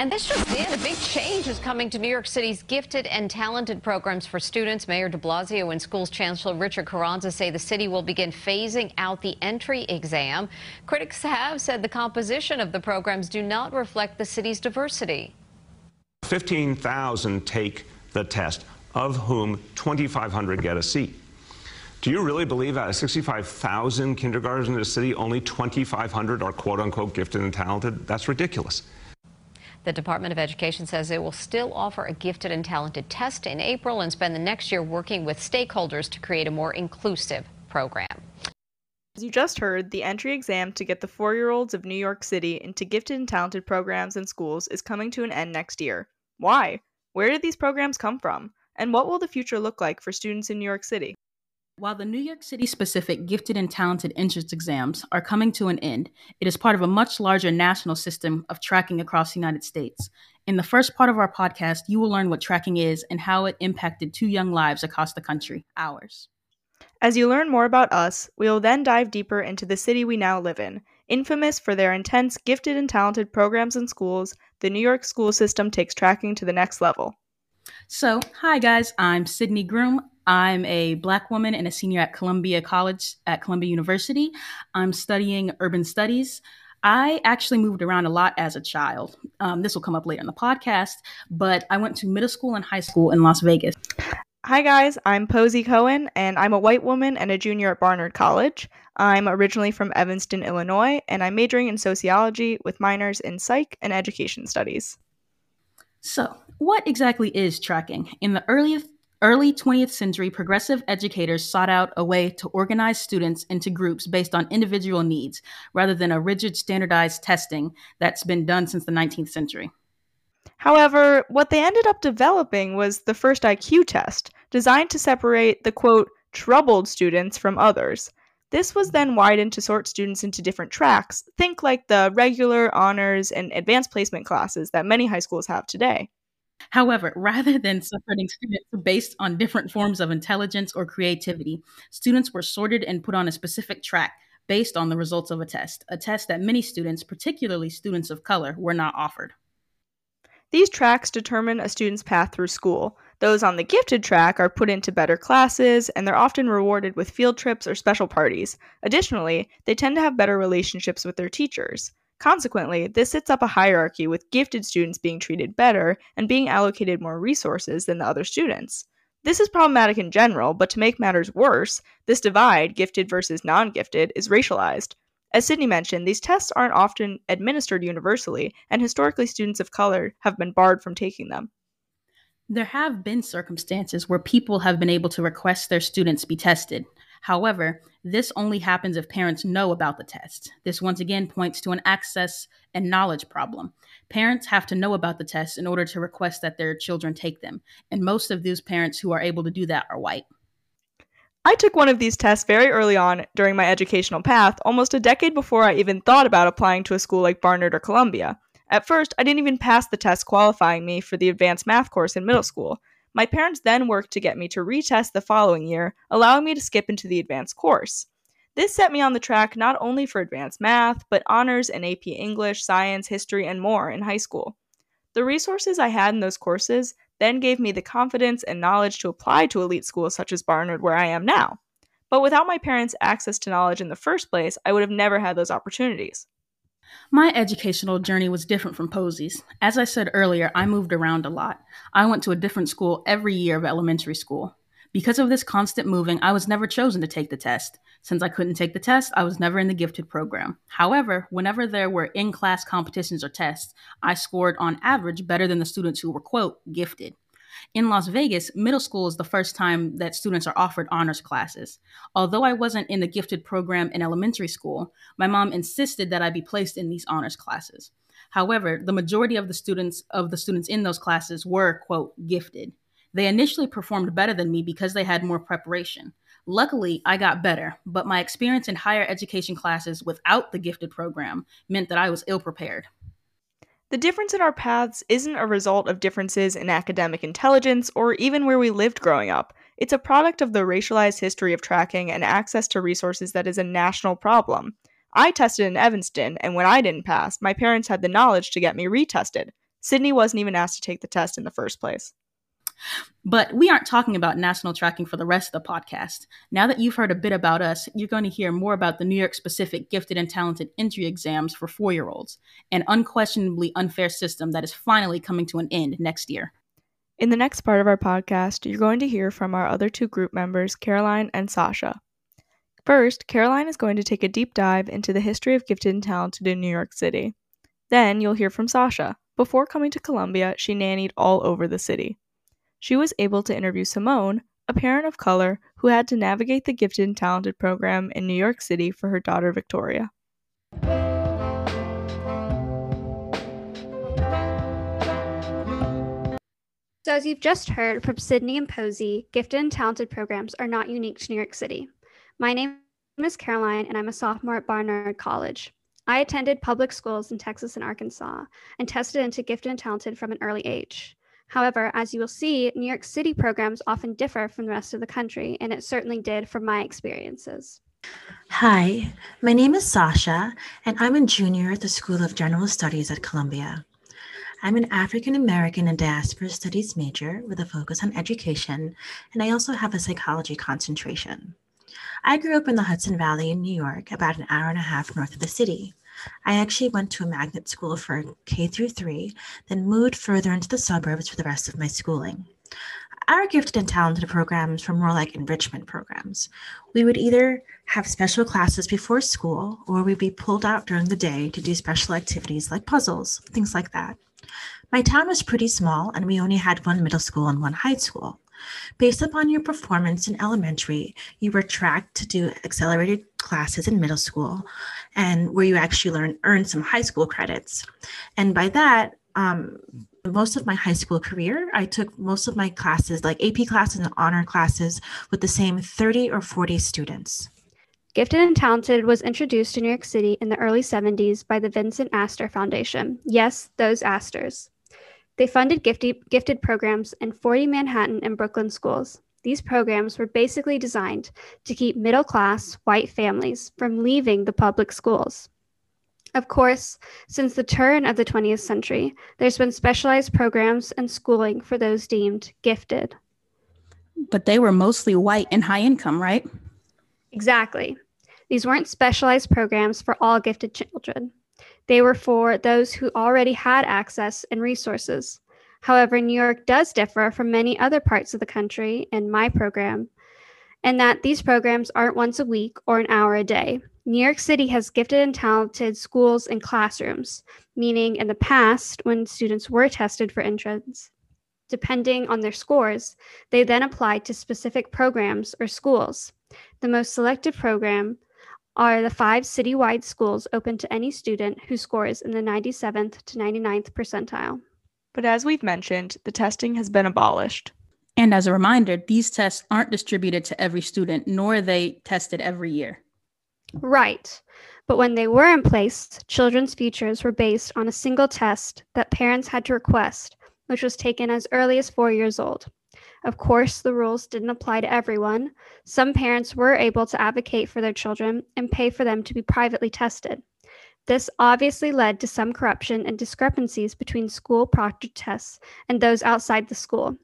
And this just in, a big change is coming to New York City's gifted and talented programs for students. Mayor de Blasio and schools chancellor Richard Carranza say the city will begin phasing out the entry exam. Critics have said the composition of the programs do not reflect the city's diversity. 15,000 take the test, of whom 2,500 get a seat. Do you really believe out of 65,000 kindergartners in the city, only 2,500 are quote unquote gifted and talented? That's ridiculous. The Department of Education says it will still offer a gifted and talented test in April and spend the next year working with stakeholders to create a more inclusive program. As you just heard, the entry exam to get the four year olds of New York City into gifted and talented programs and schools is coming to an end next year. Why? Where did these programs come from? And what will the future look like for students in New York City? While the New York City specific gifted and talented entrance exams are coming to an end, it is part of a much larger national system of tracking across the United States. In the first part of our podcast, you will learn what tracking is and how it impacted two young lives across the country, ours. As you learn more about us, we will then dive deeper into the city we now live in. Infamous for their intense, gifted, and talented programs and schools, the New York school system takes tracking to the next level. So, hi guys, I'm Sydney Groom. I'm a black woman and a senior at Columbia College at Columbia University. I'm studying urban studies. I actually moved around a lot as a child. Um, this will come up later in the podcast, but I went to middle school and high school in Las Vegas. Hi, guys. I'm Posey Cohen, and I'm a white woman and a junior at Barnard College. I'm originally from Evanston, Illinois, and I'm majoring in sociology with minors in psych and education studies. So, what exactly is tracking? In the early, early 20th century, progressive educators sought out a way to organize students into groups based on individual needs rather than a rigid standardized testing that's been done since the 19th century. However, what they ended up developing was the first IQ test, designed to separate the quote, troubled students from others. This was then widened to sort students into different tracks, think like the regular, honors, and advanced placement classes that many high schools have today. However, rather than separating students based on different forms of intelligence or creativity, students were sorted and put on a specific track based on the results of a test, a test that many students, particularly students of color, were not offered. These tracks determine a student's path through school. Those on the gifted track are put into better classes, and they're often rewarded with field trips or special parties. Additionally, they tend to have better relationships with their teachers. Consequently, this sets up a hierarchy with gifted students being treated better and being allocated more resources than the other students. This is problematic in general, but to make matters worse, this divide, gifted versus non gifted, is racialized. As Sydney mentioned, these tests aren't often administered universally, and historically, students of color have been barred from taking them. There have been circumstances where people have been able to request their students be tested. However, this only happens if parents know about the test. This once again points to an access and knowledge problem. Parents have to know about the test in order to request that their children take them, and most of those parents who are able to do that are white. I took one of these tests very early on during my educational path, almost a decade before I even thought about applying to a school like Barnard or Columbia. At first, I didn't even pass the test qualifying me for the advanced math course in middle school. My parents then worked to get me to retest the following year, allowing me to skip into the advanced course. This set me on the track not only for advanced math, but honors and AP English, science, history, and more in high school. The resources I had in those courses then gave me the confidence and knowledge to apply to elite schools such as Barnard, where I am now. But without my parents' access to knowledge in the first place, I would have never had those opportunities. My educational journey was different from Posey's. As I said earlier, I moved around a lot. I went to a different school every year of elementary school. Because of this constant moving, I was never chosen to take the test. Since I couldn't take the test, I was never in the gifted program. However, whenever there were in class competitions or tests, I scored on average better than the students who were, quote, gifted. In Las Vegas, middle school is the first time that students are offered honors classes. Although I wasn't in the gifted program in elementary school, my mom insisted that I be placed in these honors classes. However, the majority of the students of the students in those classes were, quote, gifted. They initially performed better than me because they had more preparation. Luckily, I got better, but my experience in higher education classes without the gifted program meant that I was ill prepared. The difference in our paths isn't a result of differences in academic intelligence or even where we lived growing up. It's a product of the racialized history of tracking and access to resources that is a national problem. I tested in Evanston, and when I didn't pass, my parents had the knowledge to get me retested. Sydney wasn't even asked to take the test in the first place. But we aren't talking about national tracking for the rest of the podcast. Now that you've heard a bit about us, you're going to hear more about the New York specific gifted and talented entry exams for four year olds, an unquestionably unfair system that is finally coming to an end next year. In the next part of our podcast, you're going to hear from our other two group members, Caroline and Sasha. First, Caroline is going to take a deep dive into the history of gifted and talented in New York City. Then you'll hear from Sasha. Before coming to Columbia, she nannied all over the city she was able to interview Simone, a parent of color who had to navigate the gifted and talented program in New York City for her daughter Victoria. So, as you've just heard from Sydney and Posey, gifted and talented programs are not unique to New York City. My name is Caroline, and I'm a sophomore at Barnard College. I attended public schools in Texas and Arkansas and tested into gifted and talented from an early age. However, as you will see, New York City programs often differ from the rest of the country, and it certainly did from my experiences. Hi, my name is Sasha, and I'm a junior at the School of General Studies at Columbia. I'm an African American and Diaspora Studies major with a focus on education, and I also have a psychology concentration. I grew up in the Hudson Valley in New York, about an hour and a half north of the city. I actually went to a magnet school for K through three, then moved further into the suburbs for the rest of my schooling. Our gifted and talented programs were more like enrichment programs. We would either have special classes before school or we'd be pulled out during the day to do special activities like puzzles, things like that. My town was pretty small and we only had one middle school and one high school. Based upon your performance in elementary, you were tracked to do accelerated classes in middle school and where you actually learn earn some high school credits. And by that, um, most of my high school career, I took most of my classes, like AP classes and honor classes, with the same 30 or 40 students. Gifted and Talented was introduced to New York City in the early 70s by the Vincent Astor Foundation. Yes, those Astors. They funded gifted, gifted programs in 40 Manhattan and Brooklyn schools. These programs were basically designed to keep middle class white families from leaving the public schools. Of course, since the turn of the 20th century, there's been specialized programs and schooling for those deemed gifted. But they were mostly white and high income, right? Exactly. These weren't specialized programs for all gifted children. They were for those who already had access and resources. However, New York does differ from many other parts of the country in my program, and that these programs aren't once a week or an hour a day. New York City has gifted and talented schools and classrooms, meaning in the past, when students were tested for entrance, depending on their scores, they then applied to specific programs or schools. The most selective program are the five citywide schools open to any student who scores in the 97th to 99th percentile. But as we've mentioned, the testing has been abolished. And as a reminder, these tests aren't distributed to every student, nor are they tested every year. Right. But when they were in place, children's futures were based on a single test that parents had to request, which was taken as early as four years old. Of course, the rules didn't apply to everyone. Some parents were able to advocate for their children and pay for them to be privately tested. This obviously led to some corruption and discrepancies between school proctored tests and those outside the school.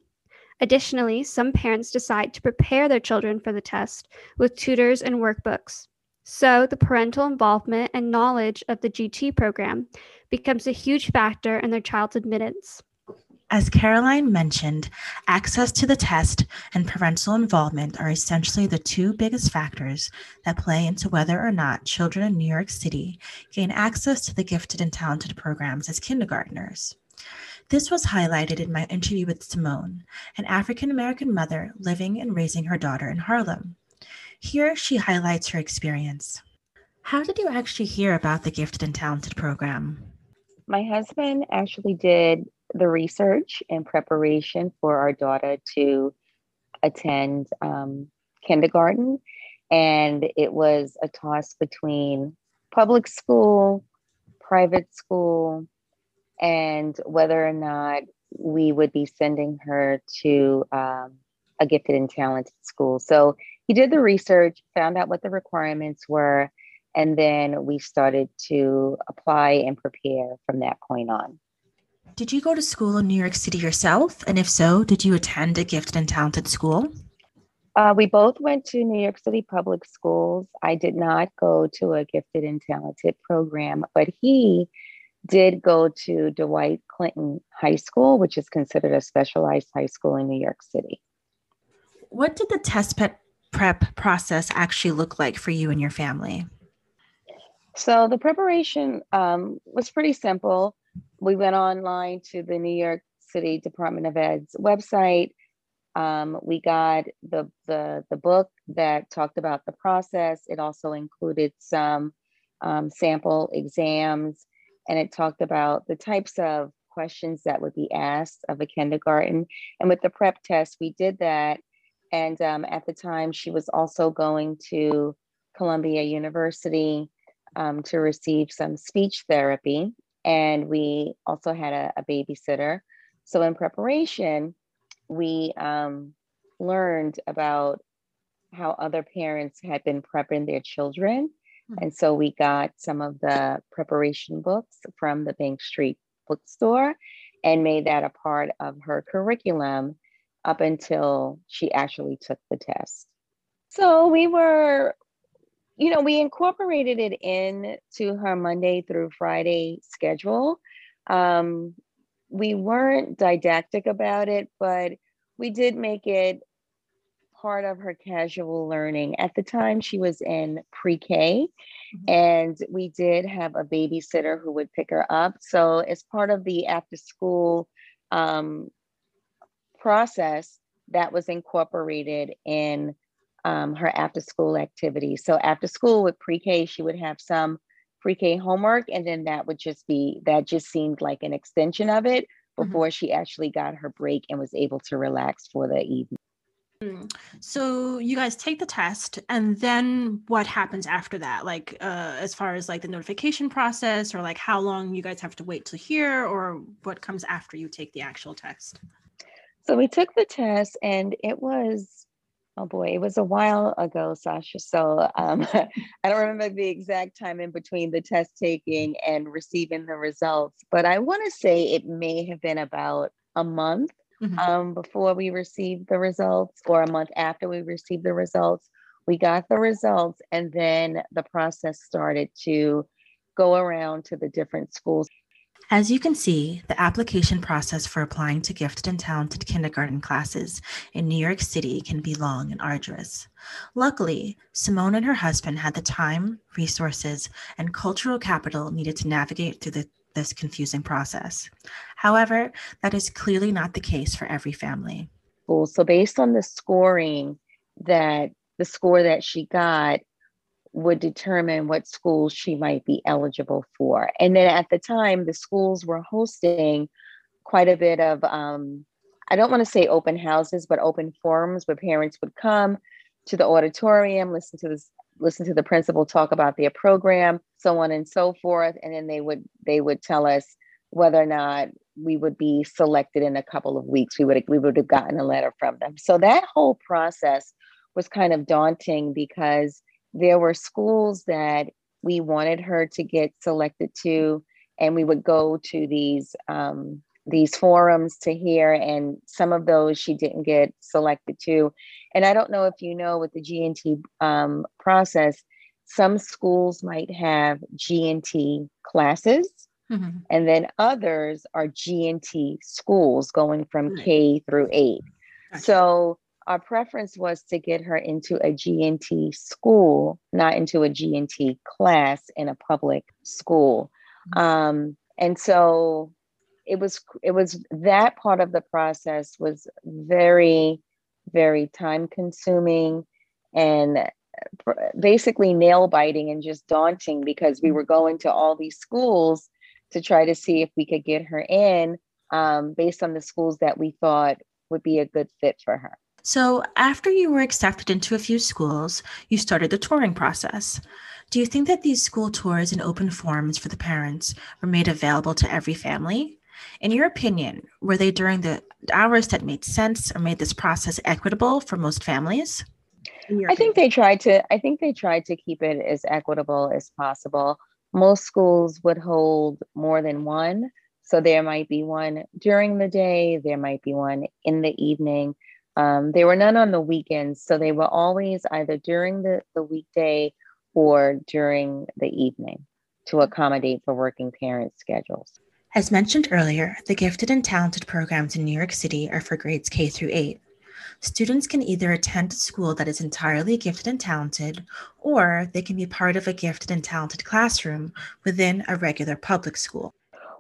Additionally, some parents decide to prepare their children for the test with tutors and workbooks. So, the parental involvement and knowledge of the GT program becomes a huge factor in their child's admittance. As Caroline mentioned, access to the test and parental involvement are essentially the two biggest factors that play into whether or not children in New York City gain access to the gifted and talented programs as kindergarteners. This was highlighted in my interview with Simone, an African American mother living and raising her daughter in Harlem. Here she highlights her experience. How did you actually hear about the Gifted and Talented program? My husband actually did the research and preparation for our daughter to attend um, kindergarten. And it was a toss between public school, private school, and whether or not we would be sending her to um, a gifted and talented school. So he did the research, found out what the requirements were, and then we started to apply and prepare from that point on. Did you go to school in New York City yourself? And if so, did you attend a gifted and talented school? Uh, we both went to New York City public schools. I did not go to a gifted and talented program, but he did go to DeWitt Clinton High School, which is considered a specialized high school in New York City. What did the test prep process actually look like for you and your family? So the preparation um, was pretty simple. We went online to the New York City Department of Ed's website. Um, we got the, the the book that talked about the process. It also included some um, sample exams, and it talked about the types of questions that would be asked of a kindergarten. And with the prep test, we did that. And um, at the time, she was also going to Columbia University um, to receive some speech therapy. And we also had a, a babysitter. So, in preparation, we um, learned about how other parents had been prepping their children. Mm-hmm. And so we got some of the preparation books from the Bank Street bookstore and made that a part of her curriculum up until she actually took the test. So we were you know, we incorporated it in to her Monday through Friday schedule. Um, we weren't didactic about it, but we did make it part of her casual learning. At the time, she was in pre K, mm-hmm. and we did have a babysitter who would pick her up. So, as part of the after school um, process, that was incorporated in um, her after school activities. So after school with pre-K, she would have some pre-K homework, and then that would just be that just seemed like an extension of it mm-hmm. before mm-hmm. she actually got her break and was able to relax for the evening. Mm. So you guys take the test, and then what happens after that? Like, uh, as far as like the notification process, or like how long you guys have to wait to hear, or what comes after you take the actual test? So we took the test, and it was Oh boy, it was a while ago, Sasha. So um, I don't remember the exact time in between the test taking and receiving the results, but I want to say it may have been about a month mm-hmm. um, before we received the results, or a month after we received the results. We got the results, and then the process started to go around to the different schools. As you can see, the application process for applying to gifted and talented kindergarten classes in New York City can be long and arduous. Luckily, Simone and her husband had the time, resources, and cultural capital needed to navigate through the, this confusing process. However, that is clearly not the case for every family. Cool. So, based on the scoring that the score that she got, would determine what schools she might be eligible for. And then at the time, the schools were hosting quite a bit of, um, I don't want to say open houses, but open forums where parents would come to the auditorium, listen to this, listen to the principal talk about their program, so on and so forth, and then they would they would tell us whether or not we would be selected in a couple of weeks. We would we would have gotten a letter from them. So that whole process was kind of daunting because there were schools that we wanted her to get selected to, and we would go to these um, these forums to hear, and some of those she didn't get selected to. And I don't know if you know with the GNT um, process, some schools might have GNT classes. Mm-hmm. And then others are GNT schools going from K through 8. Gotcha. So our preference was to get her into a GNT school, not into a GNT class in a public school. Mm-hmm. Um, and so it was it was that part of the process was very very time consuming and basically nail biting and just daunting because we mm-hmm. were going to all these schools to try to see if we could get her in um, based on the schools that we thought would be a good fit for her. So, after you were accepted into a few schools, you started the touring process. Do you think that these school tours and open forums for the parents were made available to every family? In your opinion, were they during the hours that made sense or made this process equitable for most families? I think they tried to I think they tried to keep it as equitable as possible. Most schools would hold more than one. So there might be one during the day, there might be one in the evening. Um, there were none on the weekends, so they were always either during the, the weekday or during the evening to accommodate for working parents' schedules. As mentioned earlier, the Gifted and Talented programs in New York City are for grades K through 8. Students can either attend a school that is entirely gifted and talented, or they can be part of a gifted and talented classroom within a regular public school.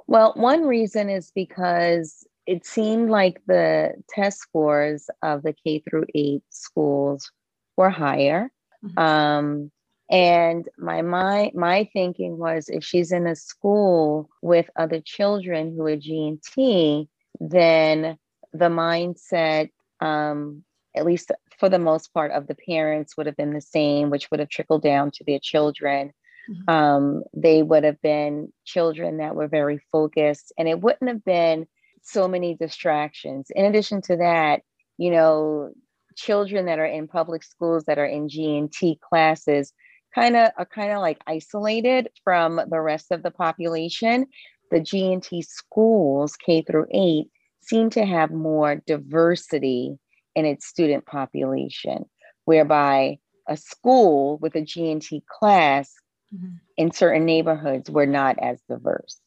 Well, one reason is because it seemed like the test scores of the K through 8 schools were higher. Mm-hmm. Um, and my my my thinking was if she's in a school with other children who are G&T, then the mindset, um, at least for the most part, of the parents would have been the same, which would have trickled down to their children. Mm-hmm. Um, they would have been children that were very focused, and it wouldn't have been so many distractions. In addition to that, you know, children that are in public schools that are in G&T classes kind of are kind of like isolated from the rest of the population. The G&T schools, K through 8, seem to have more diversity in its student population, whereby a school with a G&T class mm-hmm. in certain neighborhoods were not as diverse.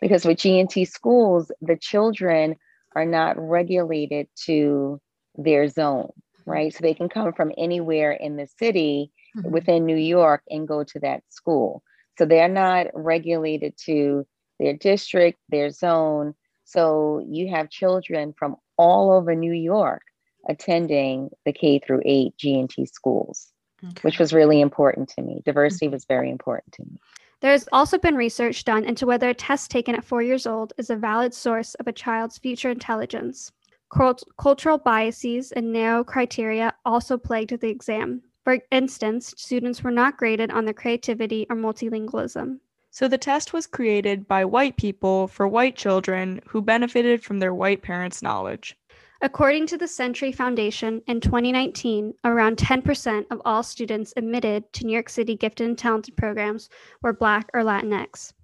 Because with G&T schools, the children are not regulated to their zone, right? So they can come from anywhere in the city mm-hmm. within New York and go to that school. So they're not regulated to their district, their zone. So you have children from all over New York attending the K through 8 G&T schools, okay. which was really important to me. Diversity mm-hmm. was very important to me. There has also been research done into whether a test taken at four years old is a valid source of a child's future intelligence. Cult- cultural biases and narrow criteria also plagued the exam. For instance, students were not graded on their creativity or multilingualism. So the test was created by white people for white children who benefited from their white parents' knowledge. According to the Century Foundation, in 2019, around 10% of all students admitted to New York City gifted and talented programs were Black or Latinx.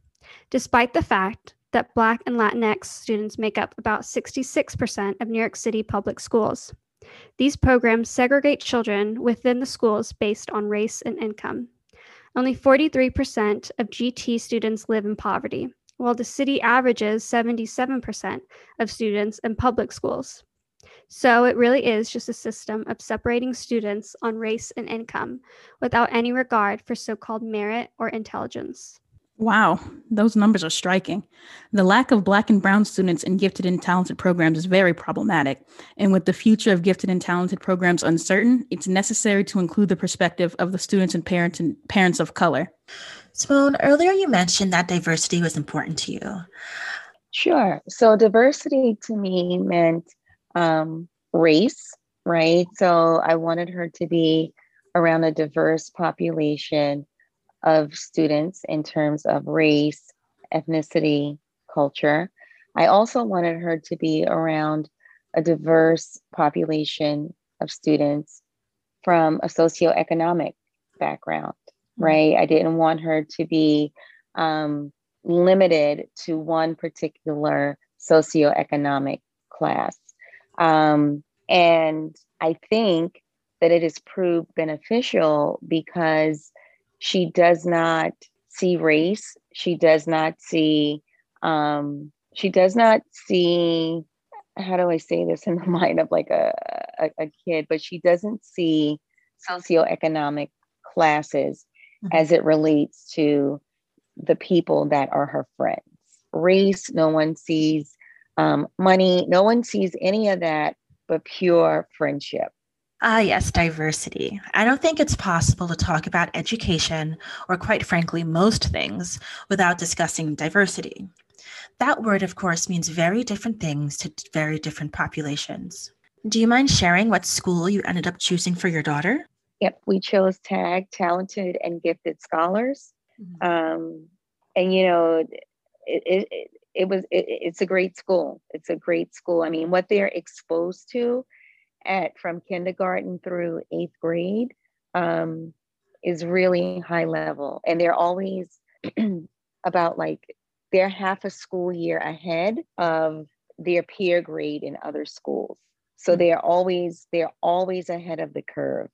Despite the fact that Black and Latinx students make up about 66% of New York City public schools. These programs segregate children within the schools based on race and income. Only 43% of GT students live in poverty, while the city averages 77% of students in public schools. So it really is just a system of separating students on race and income without any regard for so called merit or intelligence. Wow, those numbers are striking. The lack of Black and Brown students in gifted and talented programs is very problematic. And with the future of gifted and talented programs uncertain, it's necessary to include the perspective of the students and parents and parents of color. Simone, earlier you mentioned that diversity was important to you. Sure. So diversity to me meant um, race, right? So I wanted her to be around a diverse population of students in terms of race, ethnicity, culture. I also wanted her to be around a diverse population of students from a socioeconomic background, mm-hmm. right? I didn't want her to be um, limited to one particular socioeconomic class. Um, and I think that it has proved beneficial because she does not see race. She does not see, um, she does not see, how do I say this in the mind of like a, a, a kid, but she doesn't see socioeconomic classes mm-hmm. as it relates to the people that are her friends. Race, no one sees um, money, no one sees any of that but pure friendship. Ah, yes, diversity. I don't think it's possible to talk about education, or quite frankly, most things, without discussing diversity. That word, of course, means very different things to very different populations. Do you mind sharing what school you ended up choosing for your daughter? Yep, we chose TAG, Talented and Gifted Scholars. Mm-hmm. Um, and, you know, it, it, it was, it, it's a great school. It's a great school. I mean, what they're exposed to at from kindergarten through eighth grade um, is really high level, and they're always about like they're half a school year ahead of their peer grade in other schools. So they're always they're always ahead of the curve.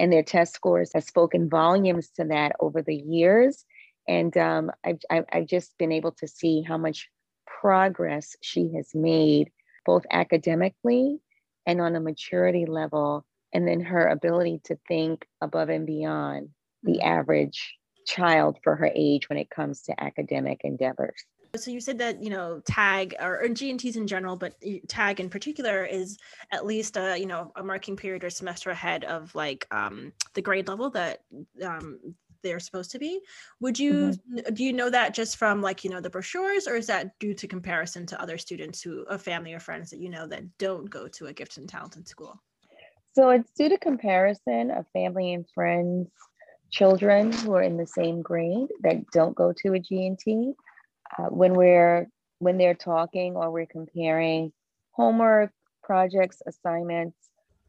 And their test scores have spoken volumes to that over the years. And um, I've, I've just been able to see how much progress she has made, both academically and on a maturity level, and then her ability to think above and beyond the mm-hmm. average child for her age when it comes to academic endeavors. So you said that you know TAG or, or GNTs in general, but TAG in particular is at least a you know a marking period or semester ahead of like um, the grade level that um, they're supposed to be. Would you mm-hmm. do you know that just from like you know the brochures, or is that due to comparison to other students who, a family or friends that you know that don't go to a gifted and talented school? So it's due to comparison of family and friends, children who are in the same grade that don't go to a GNT. Uh, when we're when they're talking or we're comparing homework, projects, assignments,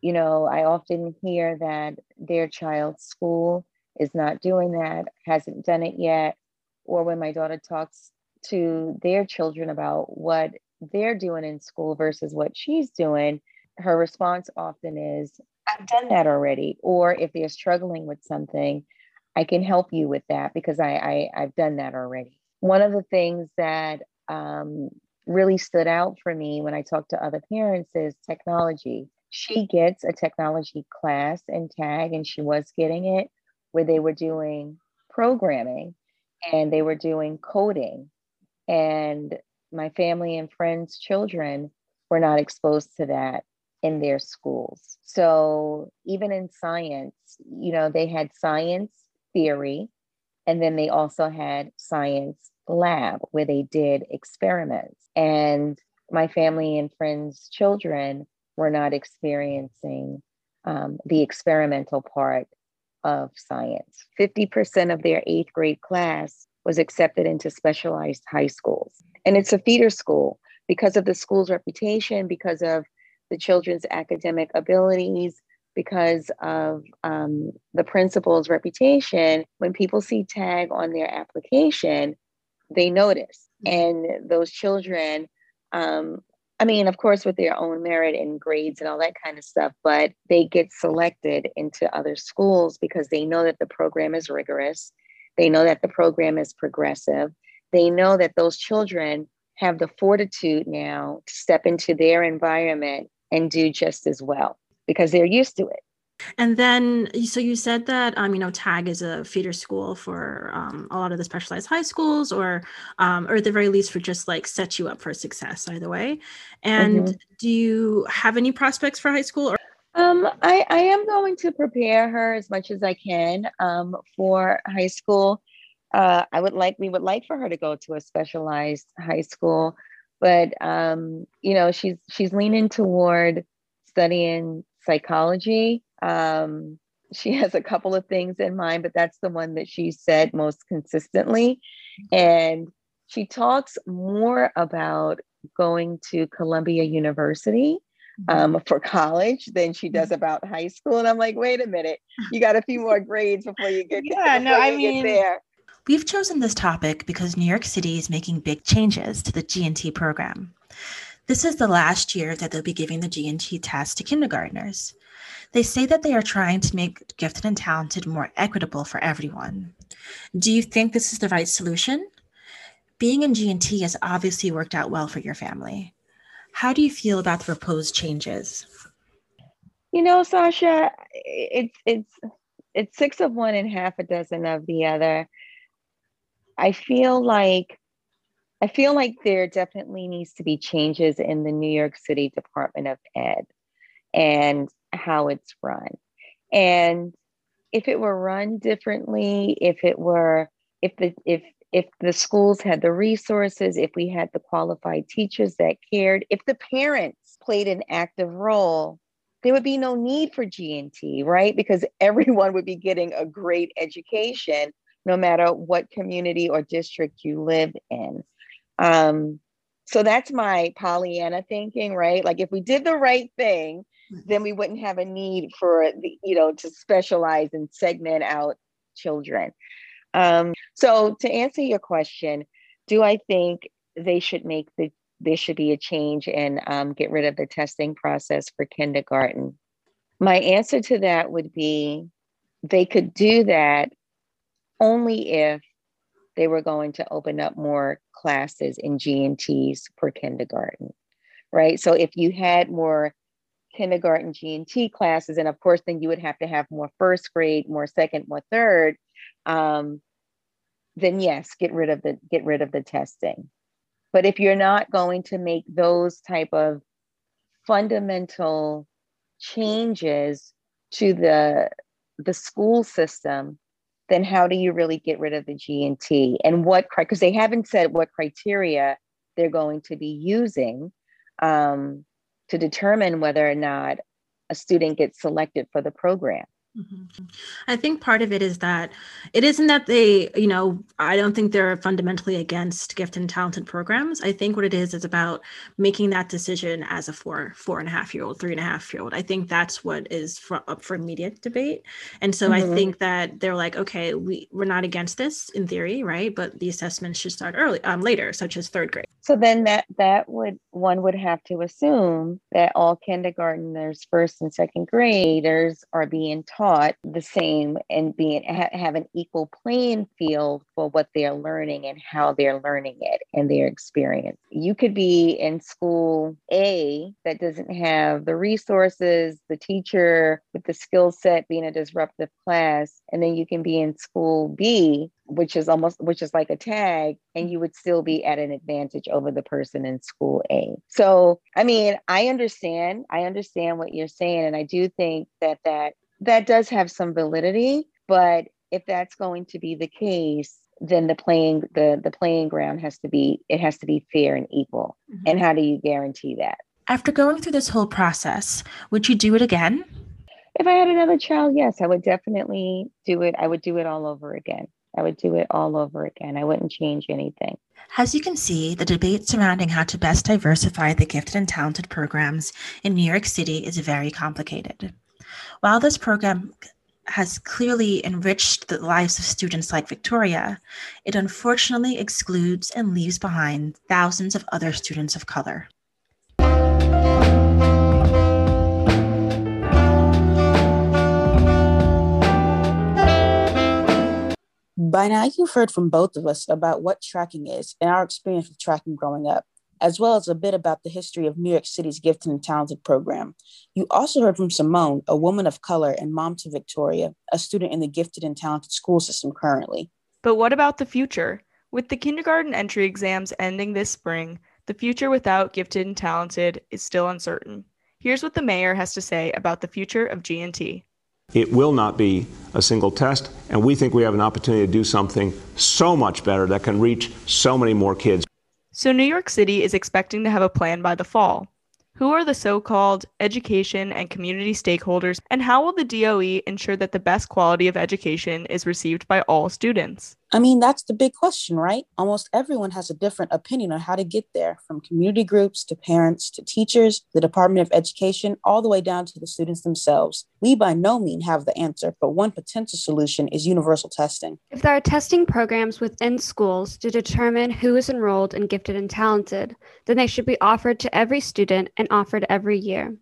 you know, I often hear that their child's school is not doing that, hasn't done it yet. Or when my daughter talks to their children about what they're doing in school versus what she's doing, her response often is, I've done that already. Or if they're struggling with something, I can help you with that because I, I have done that already. One of the things that um, really stood out for me when I talked to other parents is technology. She gets a technology class and TAG, and she was getting it where they were doing programming and they were doing coding. And my family and friends' children were not exposed to that in their schools. So even in science, you know, they had science theory, and then they also had science lab where they did experiments. And my family and friends' children were not experiencing um, the experimental part of science. 50% of their eighth grade class was accepted into specialized high schools. And it's a feeder school because of the school's reputation, because of the children's academic abilities because of um, the principal's reputation. When people see TAG on their application, they notice. Mm-hmm. And those children, um, I mean, of course, with their own merit and grades and all that kind of stuff, but they get selected into other schools because they know that the program is rigorous. They know that the program is progressive. They know that those children have the fortitude now to step into their environment and do just as well because they're used to it. And then, so you said that, um, you know, TAG is a feeder school for um, a lot of the specialized high schools, or, um, or at the very least, for just like set you up for success either way. And mm-hmm. do you have any prospects for high school? Or- um, I, I am going to prepare her as much as I can um, for high school. Uh, I would like, we would like for her to go to a specialized high school but um, you know she's she's leaning toward studying psychology um, she has a couple of things in mind but that's the one that she said most consistently and she talks more about going to columbia university mm-hmm. um, for college than she does mm-hmm. about high school and i'm like wait a minute you got a few more grades before you get yeah no i mean there We've chosen this topic because New York City is making big changes to the GNT program. This is the last year that they'll be giving the GNT test to kindergartners. They say that they are trying to make gifted and talented more equitable for everyone. Do you think this is the right solution? Being in GNT has obviously worked out well for your family. How do you feel about the proposed changes? You know, Sasha, it's it's it's six of one and half a dozen of the other. I feel like I feel like there definitely needs to be changes in the New York City Department of Ed and how it's run. And if it were run differently, if it were if the if if the schools had the resources, if we had the qualified teachers that cared, if the parents played an active role, there would be no need for GNT, right? Because everyone would be getting a great education no matter what community or district you live in. Um, so that's my Pollyanna thinking, right? Like if we did the right thing, then we wouldn't have a need for the, you know, to specialize and segment out children. Um, so to answer your question, do I think they should make the there should be a change and um, get rid of the testing process for kindergarten? My answer to that would be they could do that only if they were going to open up more classes in G&Ts for kindergarten, right? So if you had more kindergarten G&T classes, and of course, then you would have to have more first grade, more second, more third, um, then yes, get rid of the get rid of the testing. But if you're not going to make those type of fundamental changes to the the school system, then how do you really get rid of the G&T? And what because they haven't said what criteria they're going to be using um, to determine whether or not a student gets selected for the program. Mm-hmm. I think part of it is that it isn't that they, you know, I don't think they're fundamentally against gifted and talented programs. I think what it is is about making that decision as a four, four and a half year old, three and a half year old. I think that's what is for, up for immediate debate. And so mm-hmm. I think that they're like, okay, we, we're not against this in theory, right? But the assessments should start early, um, later, such as third grade. So then that that would one would have to assume that all kindergarteners, first and second graders are being taught taught the same and being ha- have an equal playing field for what they're learning and how they're learning it and their experience. You could be in school A that doesn't have the resources, the teacher with the skill set being a disruptive class, and then you can be in school B which is almost which is like a TAG and you would still be at an advantage over the person in school A. So, I mean, I understand, I understand what you're saying and I do think that that that does have some validity, but if that's going to be the case, then the playing the the playing ground has to be it has to be fair and equal. Mm-hmm. And how do you guarantee that? After going through this whole process, would you do it again? If I had another child, yes, I would definitely do it. I would do it all over again. I would do it all over again. I wouldn't change anything. As you can see, the debate surrounding how to best diversify the gifted and talented programs in New York City is very complicated. While this program has clearly enriched the lives of students like Victoria, it unfortunately excludes and leaves behind thousands of other students of color. By now, you've heard from both of us about what tracking is and our experience with tracking growing up as well as a bit about the history of New York City's Gifted and Talented program. You also heard from Simone, a woman of color and mom to Victoria, a student in the Gifted and Talented school system currently. But what about the future? With the kindergarten entry exams ending this spring, the future without Gifted and Talented is still uncertain. Here's what the mayor has to say about the future of G&T. It will not be a single test, and we think we have an opportunity to do something so much better that can reach so many more kids. So, New York City is expecting to have a plan by the fall. Who are the so called education and community stakeholders, and how will the DOE ensure that the best quality of education is received by all students? I mean, that's the big question, right? Almost everyone has a different opinion on how to get there, from community groups to parents to teachers, the Department of Education, all the way down to the students themselves. We by no means have the answer, but one potential solution is universal testing. If there are testing programs within schools to determine who is enrolled in gifted and talented, then they should be offered to every student and offered every year.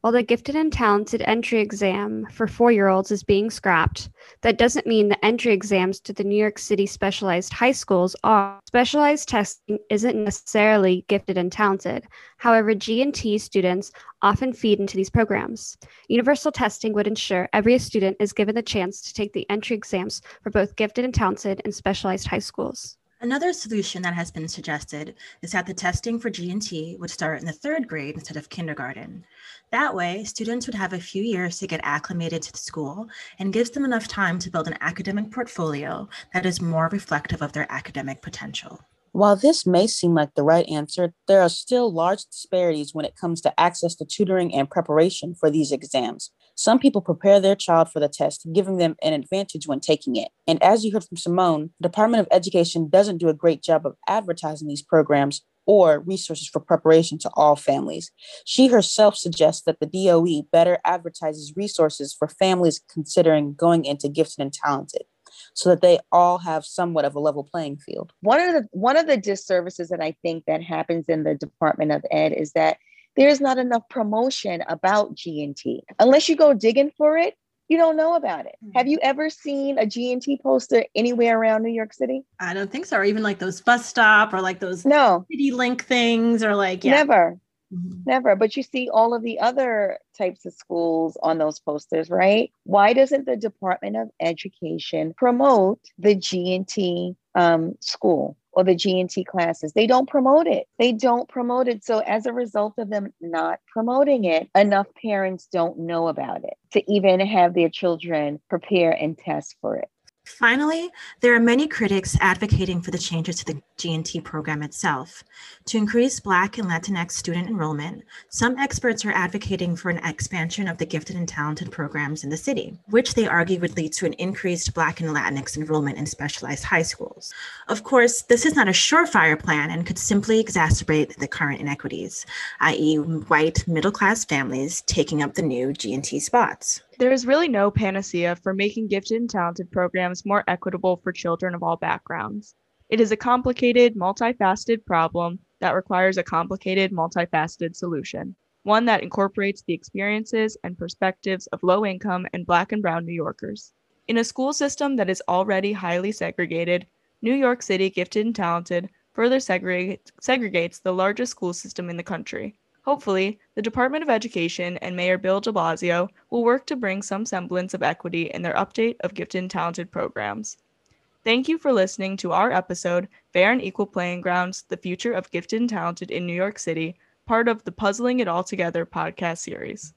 While the gifted and talented entry exam for four year olds is being scrapped, that doesn't mean the entry exams to the New York City specialized high schools are. Specialized testing isn't necessarily gifted and talented. However, G&T students often feed into these programs. Universal testing would ensure every student is given the chance to take the entry exams for both gifted and talented and specialized high schools. Another solution that has been suggested is that the testing for G&T would start in the third grade instead of kindergarten. That way, students would have a few years to get acclimated to the school and gives them enough time to build an academic portfolio that is more reflective of their academic potential. While this may seem like the right answer, there are still large disparities when it comes to access to tutoring and preparation for these exams. Some people prepare their child for the test, giving them an advantage when taking it. And as you heard from Simone, the Department of Education doesn't do a great job of advertising these programs or resources for preparation to all families. She herself suggests that the DOE better advertises resources for families considering going into gifted and talented. so that they all have somewhat of a level playing field. One of the one of the disservices that I think that happens in the Department of Ed is that there's not enough promotion about G&T. Unless you go digging for it, you don't know about it. Mm-hmm. Have you ever seen a G&T poster anywhere around New York City? I don't think so. Or even like those bus stop or like those no city link things or like yeah. never. Mm-hmm. Never, but you see all of the other types of schools on those posters, right? Why doesn't the Department of Education promote the G&T um, school? Or the G&T classes. They don't promote it. They don't promote it. So as a result of them not promoting it, enough parents don't know about it to even have their children prepare and test for it. Finally, there are many critics advocating for the changes to the G&T program itself. To increase Black and Latinx student enrollment, some experts are advocating for an expansion of the gifted and talented programs in the city, which they argue would lead to an increased Black and Latinx enrollment in specialized high schools. Of course, this is not a surefire plan and could simply exacerbate the current inequities, i.e., white middle class families taking up the new G&T spots. There is really no panacea for making gifted and talented programs more equitable for children of all backgrounds. It is a complicated, multifaceted problem that requires a complicated, multifaceted solution, one that incorporates the experiences and perspectives of low income and Black and Brown New Yorkers. In a school system that is already highly segregated, New York City Gifted and Talented further segregates the largest school system in the country. Hopefully, the Department of Education and Mayor Bill de Blasio will work to bring some semblance of equity in their update of gifted and talented programs. Thank you for listening to our episode, Fair and Equal Playing Grounds The Future of Gifted and Talented in New York City, part of the Puzzling It All Together podcast series.